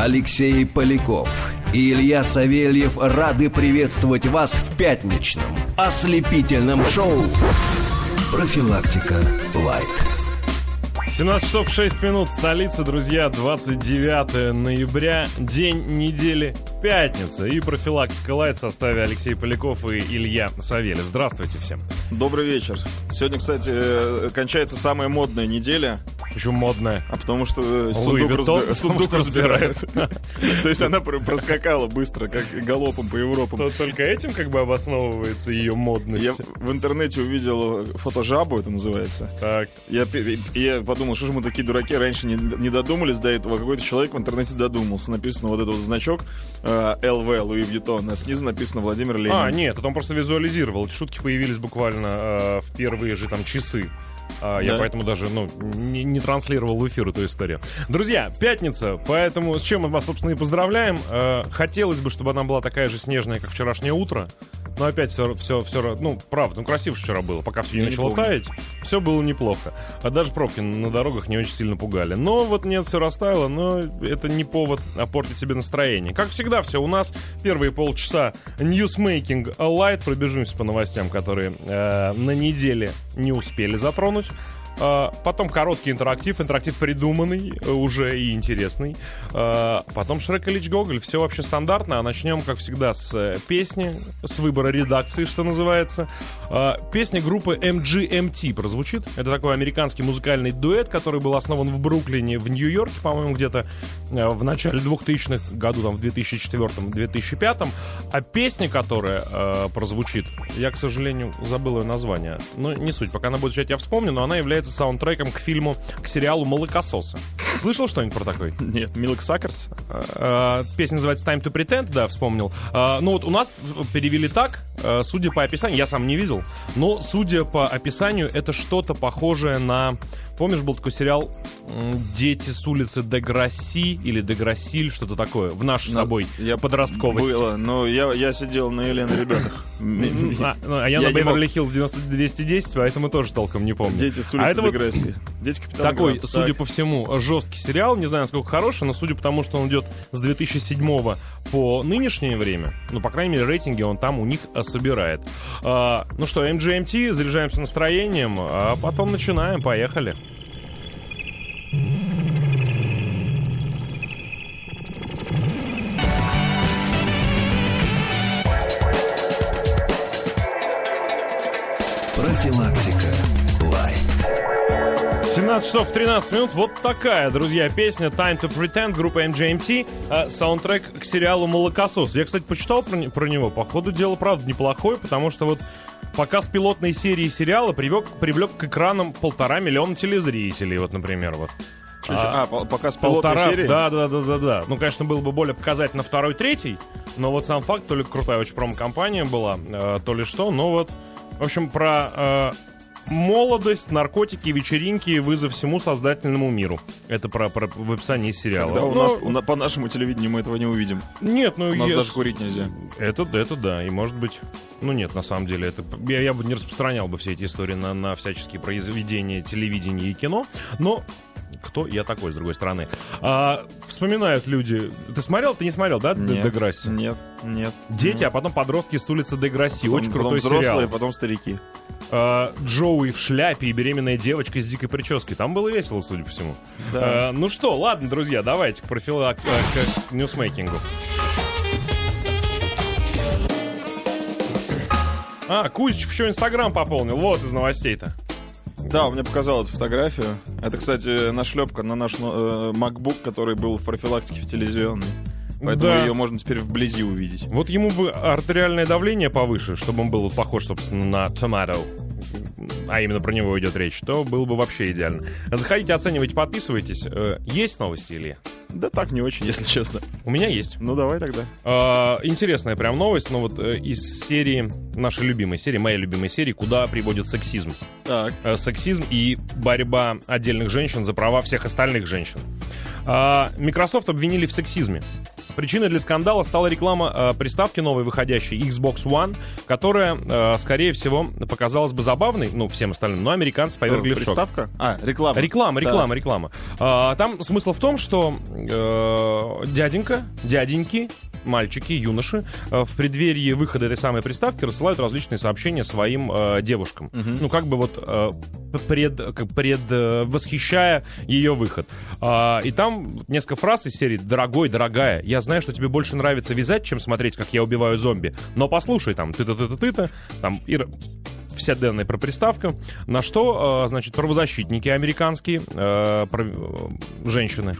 Алексей Поляков и Илья Савельев рады приветствовать вас в пятничном ослепительном шоу «Профилактика Лайт». 17 часов 6 минут в столице, друзья, 29 ноября, день недели, пятница. И профилактика лайт в составе Алексей Поляков и Илья Савельев. Здравствуйте всем. Добрый вечер. Сегодня, кстати, э, кончается самая модная неделя. Почему модная? А потому что э, сундук, разбира- сундук разбирают. То есть она пр- проскакала быстро, как галопом по Европам. То только этим как бы обосновывается ее модность. Я в интернете увидел фотожабу, это называется. Так, Я, подумал, что же мы такие дураки, раньше не, не додумались до этого. Какой-то человек в интернете додумался. Написано вот этот вот значок э, ЛВ, Луи Вьютон, а снизу написано Владимир Ленин. А, нет, это он просто визуализировал. Эти шутки появились буквально э, в первые же там часы. А, Я Да. поэтому даже ну, не, не транслировал в эфир эту историю. Друзья, пятница, поэтому с чем мы вас, собственно, и поздравляем. Э, хотелось бы, чтобы она была такая же снежная, как вчерашнее утро. Но опять все, все, все, ну, правда, ну, красиво вчера было, пока все не Я начало таять. Все было неплохо. А даже пробки на дорогах не очень сильно пугали. Но вот нет, все растаяло, но это не повод портить себе настроение. Как всегда, все у нас первые полчаса newsmaking light. Пробежимся по новостям, которые э, на неделе не успели затронуть. А, Потом короткий интерактив, интерактив придуманный э, уже и интересный. А, Потом Шрек Ильич Гоголь. Все вообще стандартно. А начнем, как всегда, с э, песни, с выбора редакции, что называется. А, Песня группы MGMT прозвучит. Это такой американский музыкальный дуэт, который был основан в Бруклине, в Нью-Йорке, по-моему, где-то э, в начале 2000-х, году там в 2004-2005. А песня, которая прозвучит, я, к сожалению, забыл ее название. Ну, не суть, пока она будет звучать, я вспомню, но она является саундтреком к фильму, к сериалу «Молокососы». Слышал что-нибудь про такой? Нет, Милк Сакерс? Э, Песня называется Time to Pretend, да, вспомнил. Э, Ну вот у нас перевели так, э, судя по описанию, я сам не видел, но судя по описанию, это что-то похожее на... Помнишь, был такой сериал «Дети с улицы Деграсси» или Деграссиль, что-то такое, в наш с На- тобой я подростковости. Было, но я, я сидел на Елен ребятах. А, ну, а я, на не мог. Беверли-Хиллз 9210, поэтому тоже толком не помню. Дети с А улицы Деграсси. Дети капитана Такой, судя по всему, жесткий сериал. Не знаю, насколько хороший, но судя по тому, что он идет с 2007 по нынешнее время, ну, по крайней мере, рейтинги он там у них э, собирает. А, ну что, MGMT, заряжаемся настроением, а потом начинаем, поехали. 17 часов 13 минут. Вот такая, друзья, песня Time to Pretend группы MGMT. э, саундтрек к сериалу «Молокосос». Я, кстати, почитал про, про него. По ходу дела, правда, неплохой, потому что вот показ пилотной серии сериала привлек, привлек к экранам полтора миллиона телезрителей. Вот, например, вот. А, по- показ Полтора, серии? да, да, да, да, да. Ну, конечно, было бы более показательно второй, третий, но вот сам факт, то ли крутая очень промо-компания была, э, то ли что, но вот, в общем, про э, молодость, наркотики, вечеринки, вызов всему создательному миру. Это про, про в описании сериала. Когда у нас, у на- по нашему телевидению мы этого не увидим. Нет, ну, У нас ес- даже курить нельзя. это, это да, и может быть... Ну нет, на самом деле, это я, я бы не распространял бы все эти истории на, на всяческие произведения телевидения и кино, но кто я такой, с другой стороны. А, вспоминают люди... Ты смотрел? Ты не смотрел, да, Нет, Деграсси? Нет, нет. Дети, а потом подростки с улицы Деграсси. Потом- Очень потом крутой взрослые, сериал. потом старики. А, Джоуи в шляпе и беременная девочка с дикой прической. Там было весело, судя по всему. Да. А, ну что, ладно, друзья, давайте к профилак... э, к ньюсмейкингу. А, Кузичев еще Инстаграм пополнил. Вот из новостей-то. Да, он мне показал эту фотографию. Это, кстати, нашлепка на наш э, MacBook, который был в профилактике в телевизионной. Поэтому Да. ее можно теперь вблизи увидеть. Вот ему бы артериальное давление повыше, чтобы он был похож, собственно, на Tomato, а именно про него идет речь, то было бы вообще идеально. Заходите, оценивайте, подписывайтесь. Э, Есть новости, Илья? Да так не очень, если честно. У меня есть. Ну давай тогда. А, интересная прям новость, но вот э, из серии, нашей любимой серии, моей любимой серии, куда приводит сексизм. Так. Э, сексизм и борьба отдельных женщин за права всех остальных женщин. А, Microsoft обвинили в сексизме. Причиной для скандала стала реклама э, приставки новой выходящей Xbox One, которая, э, скорее всего, показалась бы забавной, ну, всем остальным, но американцы повергли в шок. Приставка? А, реклама. Реклама, Да. реклама, реклама. А, там смысл в том, что э, дяденька, дяденьки, мальчики, юноши э, в преддверии выхода этой самой приставки рассылают различные сообщения своим э, девушкам. Ну, как бы вот э, пред, как пред э, восхищая ее выход. А, и там несколько фраз из серии «Дорогой, дорогая, я знаю, что тебе больше нравится вязать, чем смотреть, как я убиваю зомби, но послушай, там, ты-то-ты-то-ты-то, там, и вся данная про приставка, на что, э, значит, правозащитники американские, э, про- э, женщины,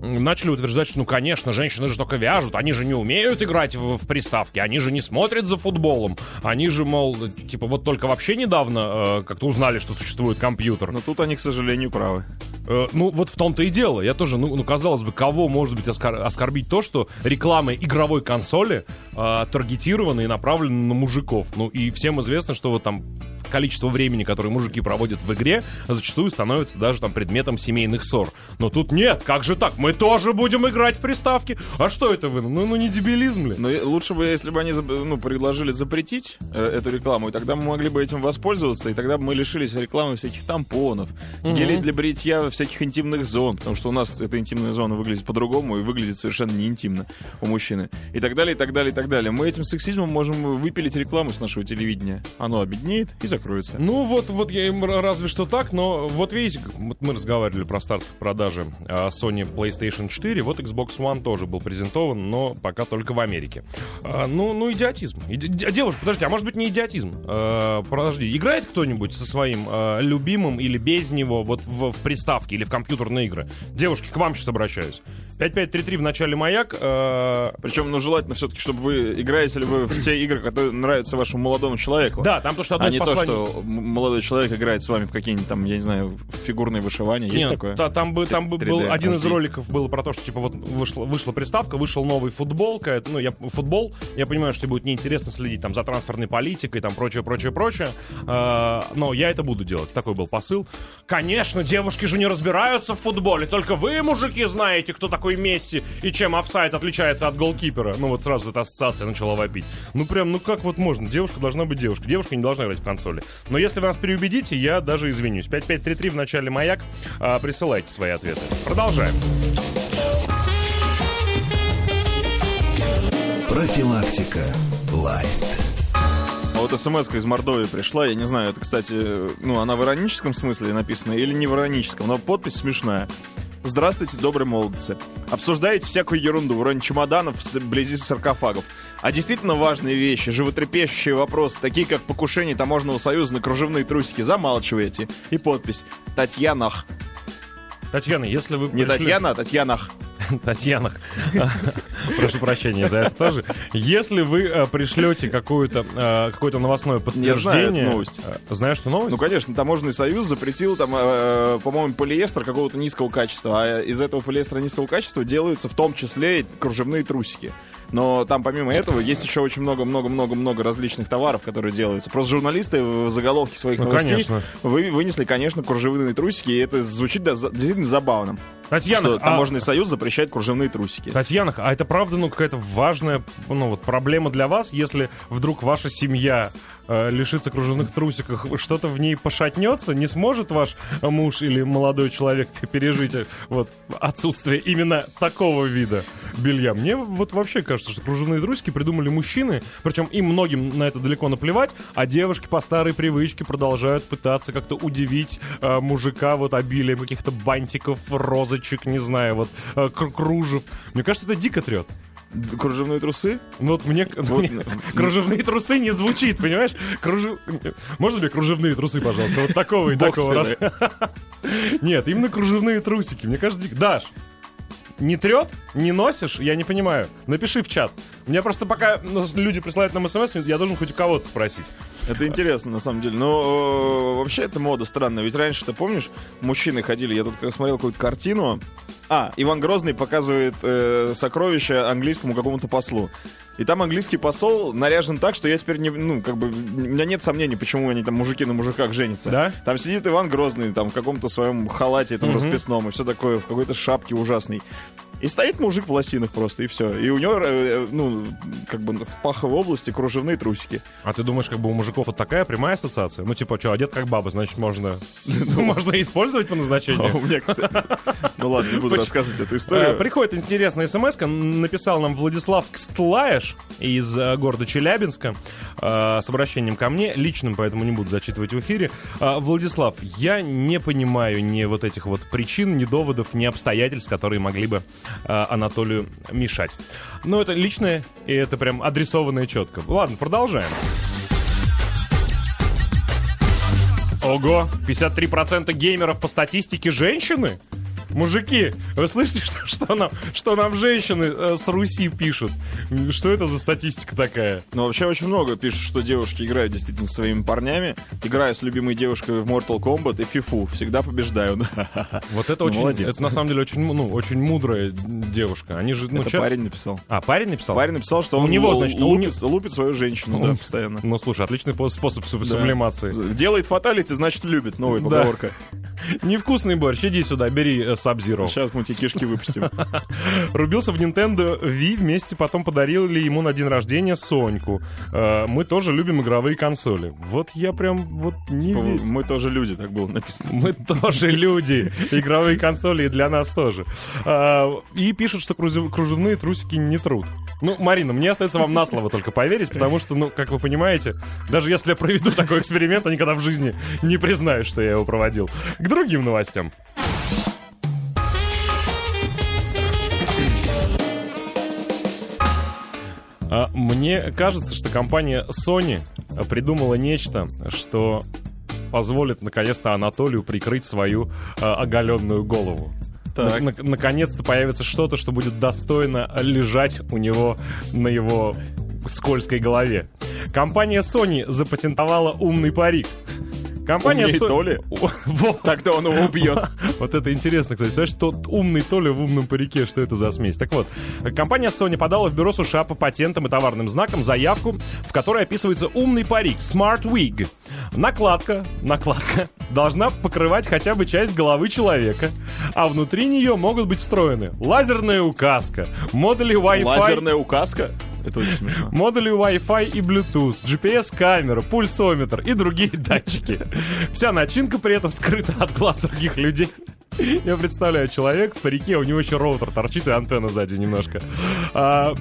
начали утверждать, что, ну, конечно, женщины же только вяжут, они же не умеют играть в, в приставки, они же не смотрят за футболом, они же, мол, типа, вот только вообще недавно э, как-то узнали, что существует компьютер. Но тут они, к сожалению, правы. Э, ну, вот в том-то и дело. Я тоже, ну, ну, казалось бы, кого может быть оскор- оскорбить то, что реклама игровой консоли э, таргетирована и направлена на мужиков. Ну, и всем известно, что вот там количество времени, которое мужики проводят в игре, зачастую становится даже там предметом семейных ссор. Но тут нет, как же так? Мы тоже будем играть в приставки. А что это вы? Ну, ну не дебилизм ли? Но и лучше бы, если бы они ну, предложили запретить э, эту рекламу, и тогда мы могли бы этим воспользоваться, и тогда бы мы лишились рекламы всяких тампонов, гелей для бритья всяких интимных зон, потому что у нас эта интимная зона выглядит по-другому и выглядит совершенно не интимно у мужчины. И так далее, и так далее, и так далее. Мы этим сексизмом можем выпилить рекламу с нашего телевидения. Оно обеднеет и закроется. Ну вот, вот я им разве что так, но вот видите, мы разговаривали про старт продажи а, Sony PlayStation 4, вот Xbox One тоже был презентован, но пока только в Америке. А, ну, ну идиотизм. Иди- д- девушка, подожди, а может быть не идиотизм? А, подожди, играет кто-нибудь со своим а, любимым или без него вот в, в или в компьютерные игры? Девушки, к вам сейчас обращаюсь. 5533 в начале маяк. а, Причем, ну, желательно все-таки, чтобы вы играете ли вы в те игры, которые нравятся вашему молодому человеку. да, там то, что одно А из не то, посланий- что м- молодой человек играет с вами в какие-нибудь там, я не знаю, фигурные вышивания. Есть Нет, такое? та- там бы, там бы 3D был один из роликов был про то, что типа вот вышла, вышла приставка, вышел новый футбол, ну я футбол, я понимаю, что тебе будет неинтересно следить там за трансферной политикой, там прочее, прочее, прочее, А, но я это буду делать. Такой был посыл. Конечно, девушки же не разбираются в футболе, только вы, мужики, знаете, кто такой Месси и чем офсайд отличается от голкипера. Ну вот сразу эта ассоциация начала вопить. Ну прям, ну как вот можно? Девушка должна быть девушкой. Девушка не должна играть в консоли. Но если вы нас переубедите, я даже извинюсь. 5533 в начале маяк. А, присылайте свои ответы. Продолжаем. Профилактика. Лайт. А вот смс из Мордовии пришла, я не знаю, это, кстати, ну, она в ироническом смысле написана или не в ироническом, но подпись смешная. Здравствуйте, добрые молодцы. Обсуждаете всякую ерунду, вроде чемоданов вблизи саркофагов. А действительно важные вещи, животрепещущие вопросы, такие как покушение таможенного союза на кружевные трусики, замалчиваете. И подпись «Татьянах». Татьяна, если вы Не пришли- Татьяна, а Татьянах. Татьянах. Прошу прощения за это тоже. Если вы э, пришлете какую-то, э, какое-то новостное подтверждение... новость. э, Знаешь, что новость? Ну, конечно, таможенный союз запретил там, по-моему, полиэстер какого-то низкого качества. А из этого полиэстера низкого качества делаются в том числе кружевные трусики. Но там помимо этого есть еще очень много-много-много-много различных товаров, которые делаются. Просто журналисты в заголовке своих Ну, новостей конечно. вы, вынесли, конечно, кружевные трусики, и это звучит да, действительно забавно. Татьяна, что а- таможенный союз запрещает кружевные трусики. Татьяна, а это правда, ну, какая-то важная, ну, вот проблема для вас, если вдруг ваша семья э, лишится кружевных трусиков, что-то в ней пошатнется, не сможет ваш муж или молодой человек пережить э, вот отсутствие именно такого вида белья. Мне вот вообще кажется, что кружевные трусики придумали мужчины, причем им многим на это далеко наплевать, а девушки по старой привычке продолжают пытаться как-то удивить э, мужика вот обилием каких-то бантиков, розочек, не знаю, вот э, кр- кружев. Мне кажется, это дико трет. Кружевные трусы? Ну Вот мне, Вот, мне кружевные трусы не звучит, понимаешь? Кружев... Можно мне кружевные трусы, пожалуйста? Вот такого и такого раз. Нет, именно кружевные трусики. Мне кажется, дико. Даш, не трет? Не носишь? Я не понимаю. Напиши в чат. Мне просто пока ну, люди присылают нам смс, я должен хоть у кого-то спросить. Это интересно, на самом деле. Но э, вообще это мода странная. Ведь раньше, ты помнишь, мужчины ходили, я тут смотрел какую-то картину. А, Иван Грозный показывает э, сокровища английскому какому-то послу. И там английский посол наряжен так, что я теперь не, ну, как бы, у меня нет сомнений, почему они там мужики на мужиках женятся. Да? Там сидит Иван Грозный, там, в каком-то своем халате, этом Мгм. расписном, и все такое, в какой-то шапке ужасной. И стоит мужик в лосинах просто, и все. И у него, э, ну, как бы в паховой области кружевные трусики. А ты думаешь, как бы у мужиков вот такая прямая ассоциация? Ну, типа, что, одет как баба, значит, можно, можно использовать по А назначению. у меня, кстати... Ну ладно, не буду рассказывать эту Э, историю. Приходит интересная смс написал нам Владислав Кстлаеш из э, города Челябинска э, с обращением ко мне, личным, поэтому не буду зачитывать в эфире. Э, Владислав, я не понимаю ни вот этих вот причин, ни доводов, ни обстоятельств, которые могли бы э, Анатолию мешать. Но это личное, и это прям адресованное четко. Ладно, продолжаем. Ого, 53% геймеров по статистике женщины? Мужики, вы слышите, что, что, нам, что нам женщины э, с Руси пишут? Что это за статистика такая? Но вообще очень много пишут, что девушки играют действительно со своими парнями. Играю с любимой девушкой в Mortal Kombat и FIFA. Всегда побеждаю. Вот это Ну, очень, молодец. это на самом деле очень, ну, очень мудрая девушка. Они же, ну, Это чё- парень написал. А, парень написал? Парень написал, что У он него, значит, у лупит, лупит свою женщину, да, постоянно. Ну, слушай, отличный по- способ суб- Да. сублимации. Делает фаталити, значит любит. Новая Да. Невкусный борщ, иди сюда, бери э, Sub-Zero. Сейчас мы тебе кишки выпустим. Рубился в Nintendo Wii, вместе потом подарили ему на день рождения Соньку. Э, Мы тоже любим игровые консоли. Вот я прям вот не Типа. Мы тоже люди, так было написано. Мы тоже люди. Игровые консоли и для нас тоже. А, И пишут, что кружевные трусики не труд. Ну, Марина, мне остается вам на слово только поверить, потому что, ну, как вы понимаете, даже если я проведу такой эксперимент, то никогда в жизни не признаю, что я его проводил. К другим новостям. А, Мне кажется, что компания Sony придумала нечто, что позволит наконец-то Анатолию прикрыть свою а, оголенную голову. Так. На- на- наконец-то появится что-то, что будет достойно лежать у него на его скользкой голове. Компания Sony запатентовала умный парик. Компания Умнее Со- Толи? Вот. Тогда он его убьет. Вот это интересно, кстати. Знаешь, тот умный Толя в умном парике, что это за смесь? Так вот, компания Sony подала в бюро США по патентам и товарным знакам заявку, в которой описывается умный парик Smart Wig. Накладка, накладка должна покрывать хотя бы часть головы человека, а внутри нее могут быть встроены лазерная указка, модули Wi-Fi, Лазерная указка? Это очень смешно. модули Wi-Fi и Bluetooth, GPS-камера, пульсометр и другие датчики. Вся начинка при этом скрыта от глаз других людей. Я представляю, человек в парике, у него еще роутер торчит и антенна сзади немножко. А,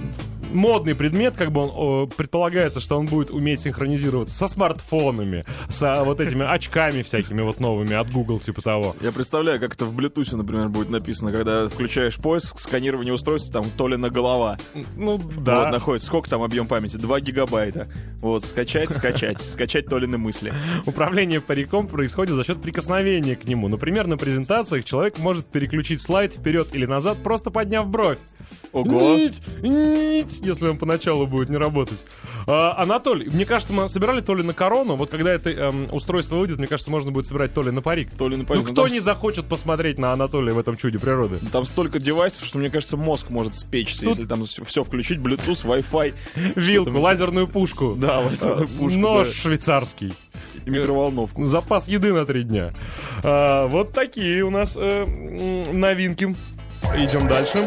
модный предмет, как бы он, предполагается, что он будет уметь синхронизироваться со смартфонами, с вот этими очками всякими вот новыми от Google, типа того. Я представляю, как это в Bluetooth, например, будет написано, когда включаешь поиск, сканирование устройства, там Толина голова. Ну, Вот, да. находится. Сколько там объем памяти? 2 гигабайта. Вот, скачать, скачать. Скачать Толины мысли. Управление париком происходит за счет прикосновения к нему. Например, на презентациях человек может переключить слайд вперед или назад, просто подняв бровь. Ого. Нить, нить, если он поначалу будет не работать. А, Анатолий, мне кажется, мы собирали то ли на корону, вот когда это эм, устройство выйдет, мне кажется, можно будет собирать то ли на парик. Толин Ну, кто не захочет посмотреть на Анатолия в этом чуде природы? Там столько девайсов, что, мне кажется, мозг может спечься, Тут- если там все включить, Bluetooth, Wi-Fi Вилку, там- лазерную пушку. Да, лазерную А, пушку, Нож да. швейцарский. и микроволновку. Запас еды на три дня. А, вот такие у нас э, новинки. Идем дальше.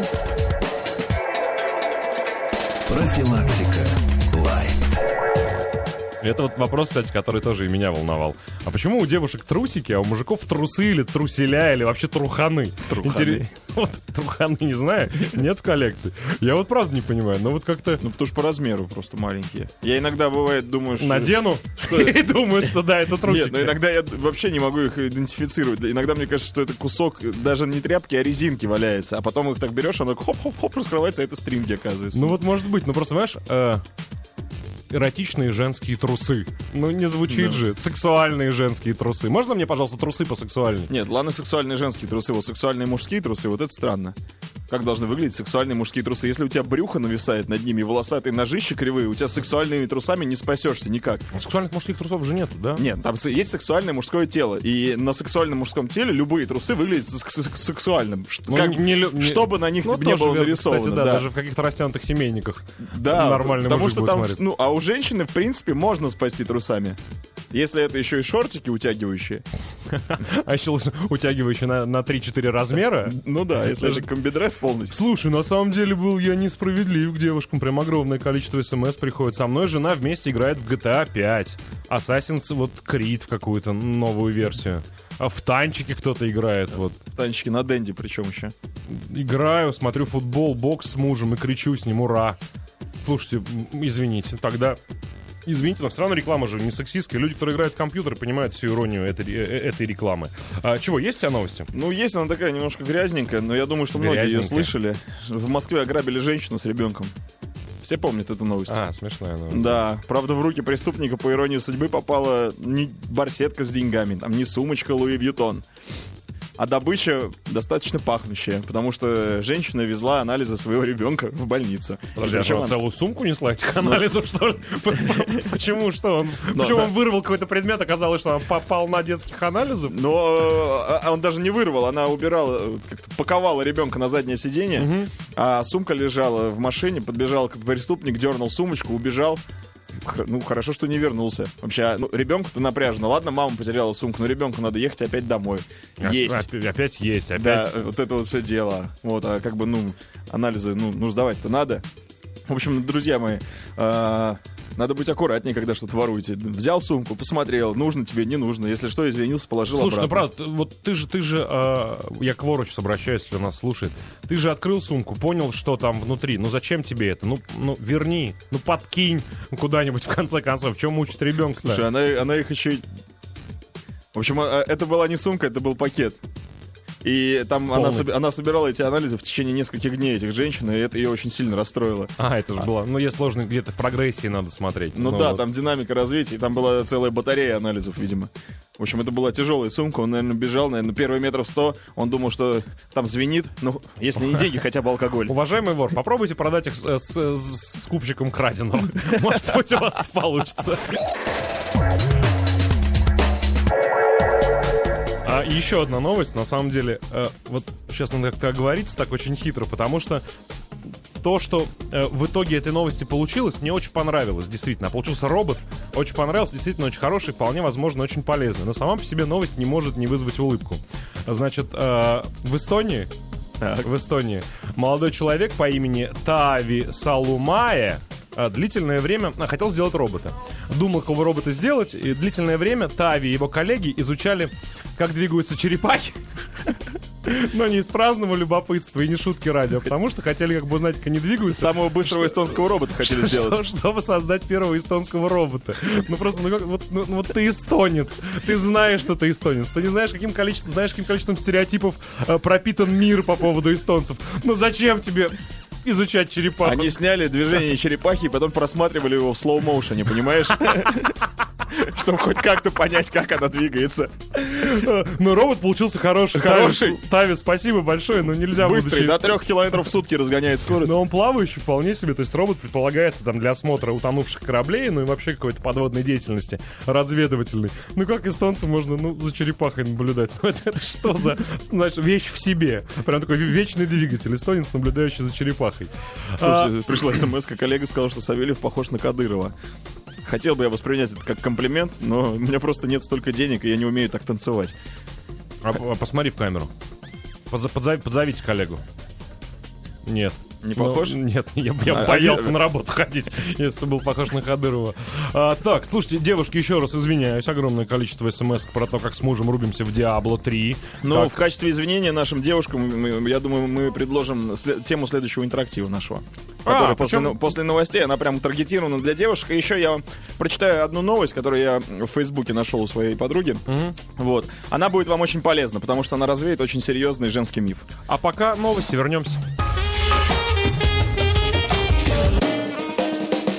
Профилактика. Лайт. Это вот вопрос, кстати, который тоже и меня волновал. А почему у девушек трусики, а у мужиков трусы или труселя, или вообще труханы? Труханы. Интерес- Вот, труханы, не знаю, нет в коллекции. Я вот правда не понимаю, но вот как-то Ну, потому что по размеру просто маленькие. Я иногда, бывает, думаю, что... надену и думаю, что да, это трусики. Нет, но иногда я вообще не могу их идентифицировать. Иногда мне кажется, что это кусок даже не тряпки, а резинки валяется. А потом их так берешь, оно хоп-хоп-хоп раскрывается, а это стринги, оказывается. Ну вот может быть, ну просто, знаешь, э, эротичные женские трусы. Ну не звучит Да. же. Сексуальные женские трусы. Можно мне, пожалуйста, трусы посексуальнее? Нет, ладно, сексуальные женские трусы, вот сексуальные мужские трусы, вот это странно. Как должны выглядеть сексуальные мужские трусы? Если у тебя брюхо нависает над ними, волосатые ножища кривые, у тебя сексуальными трусами не спасешься никак. Ну, Сексуальных мужских трусов же нету, да? Нет, там есть сексуальное мужское тело, и на сексуальном мужском теле любые трусы выглядят сек- сек- сексуальным. Ну, как- не не- Чтобы на них Ну, не было верно, нарисовано. Кстати, да, да. даже в каких-то растянутых семейниках. Да, нормальный потому что будет там, смотреть. ну, а у женщины, в принципе, можно спасти трусами. Если это еще и шортики утягивающие, А еще лучше утягивающий на, на 3-4 размера. ну да, если это комбидресс полностью. Слушай, на самом деле был я несправедлив к девушкам. Прям огромное количество смс приходит. Со мной жена вместе играет в GTA 5. Assassin's вот Creed в какую-то новую версию. А в танчики кто-то играет. Вот. Танчики на Дэнди причем еще. Играю, смотрю футбол, бокс с мужем и кричу с ним «Ура!». Слушайте, извините, тогда... Извините, но все равно реклама же не сексистская. Люди, которые играют в компьютер, понимают всю иронию этой, э, э, этой рекламы. А, чего, есть у тебя новости? Ну, есть она такая немножко грязненькая, но я думаю, что многие ее слышали. В Москве ограбили женщину с ребенком. Все помнят эту новость. А, смешная новость. Да, правда, в руки преступника, по иронии судьбы, попала не барсетка с деньгами, там не сумочка Луи Вьютон. А добыча достаточно пахнущая, потому что женщина везла анализы своего ребенка в больницу. Подожди, а что, она- целую сумку несла этих анализов, что ли? Почему, что он? Ну, Почему он вырвал какой-то предмет, оказалось, что он попал на детских анализов? Но э, а он даже не вырвал, она убирала, как-то паковала ребенка на заднее сиденье, а сумка лежала в машине, подбежал как преступник, дернул сумочку, убежал. Ну, хорошо, что не вернулся. Вообще, а, ну, ребенку-то напряжно. Ладно, мама потеряла сумку, но ребенку надо ехать опять домой. Есть. Опять, опять есть, опять. Да, вот это вот все дело. Вот, а как бы, ну, анализы, ну, ну сдавать-то надо. В общем, друзья мои, а, надо быть аккуратнее, когда что-то воруете. Взял сумку, посмотрел, нужно тебе, не нужно. Если что, извинился, положил Слушай, ну обратно. правда, ты- вот ты же, ты же, э, я к вору сейчас обращаюсь, если нас слушает. Ты же открыл сумку, понял, что там внутри. Ну зачем тебе это? Ну, ну верни, ну подкинь куда-нибудь в конце концов. Чем мучить ребенка? Слушай, она, она их еще... В общем, а, это была не сумка, это был пакет. И там она, Полный. соби- она собирала эти анализы в течение нескольких дней, этих женщин, и это ее очень сильно расстроило. А, это же было. Ну, есть сложно где-то в прогрессии надо смотреть. Ну, да, вот. там динамика развития, и там была целая батарея анализов, видимо. В общем, это была тяжелая сумка, он, наверное, бежал, наверное, первые метров сто, он думал, что там звенит, ну, если не деньги, хотя бы алкоголь. Уважаемый вор, попробуйте продать их с, с- с- с кубчиком краденого. Может быть, у вас получится. Еще одна новость, на самом деле, э, вот сейчас надо как-то оговориться так очень хитро, потому что то, что э, в итоге этой новости получилось, мне очень понравилось, действительно. Получился робот, очень понравился, действительно очень хороший, вполне возможно, очень полезный. Но сама по себе новость не может не вызвать улыбку. Значит, э, в Эстонии Так. в Эстонии. Молодой человек по имени Тави Салумае а, длительное время а, хотел сделать робота. Думал, какого робота сделать, и длительное время Тави и его коллеги изучали, как двигаются черепахи. Но не из праздного любопытства и не шутки ради, а потому что хотели как бы узнать, как они двигаются. Самого быстрого эстонского робота хотели Что- сделать. чтобы создать первого эстонского робота. Ну просто, ну, как- вот, ну, вот ты эстонец. Ты знаешь, что ты эстонец. Ты не знаешь, каким количеством, знаешь, каким количеством стереотипов э, пропитан мир по поводу эстонцев. Ну зачем тебе изучать черепаху? Они сняли движение черепахи и потом просматривали его в слоу-моушене, понимаешь? Чтобы хоть как-то понять, как она двигается. Но робот получился хороший. Хороший? Тави, спасибо большое, но нельзя Быстрый, до трех километров в сутки разгоняет скорость. Но он плавающий вполне себе, то есть робот предполагается там для осмотра утонувших кораблей, ну и вообще какой-то подводной деятельности, разведывательной. Ну как эстонцу можно, ну, за черепахой наблюдать? Ну это, это что за, знаешь, вещь в себе? Прям такой вечный двигатель, эстонец, наблюдающий за черепахой. А, Слушай, пришла смс коллега сказал, что Савельев похож на Кадырова. Хотел бы я воспринять это как комплимент, но у меня просто нет столько денег, и я не умею так танцевать. а, а посмотри в камеру. Подза- подзови- подзовите коллегу. Нет. Не Ну, похож? нет, я, я А, боялся а- на работу ходить, если бы был похож на Кадырова. А, так, слушайте, девушки, еще раз извиняюсь. Огромное количество смс про то, как с мужем рубимся в Диабло 3. Но Как- в качестве извинения нашим девушкам, я думаю, мы предложим сле- тему следующего интерактива нашего. Которая после, но- после новостей, она прям таргетирована для девушек. И еще я прочитаю одну новость, которую я в Фейсбуке нашел у своей подруги. Вот. Она будет вам очень полезна, потому что она развеет очень серьезный женский миф. А пока новости, вернемся.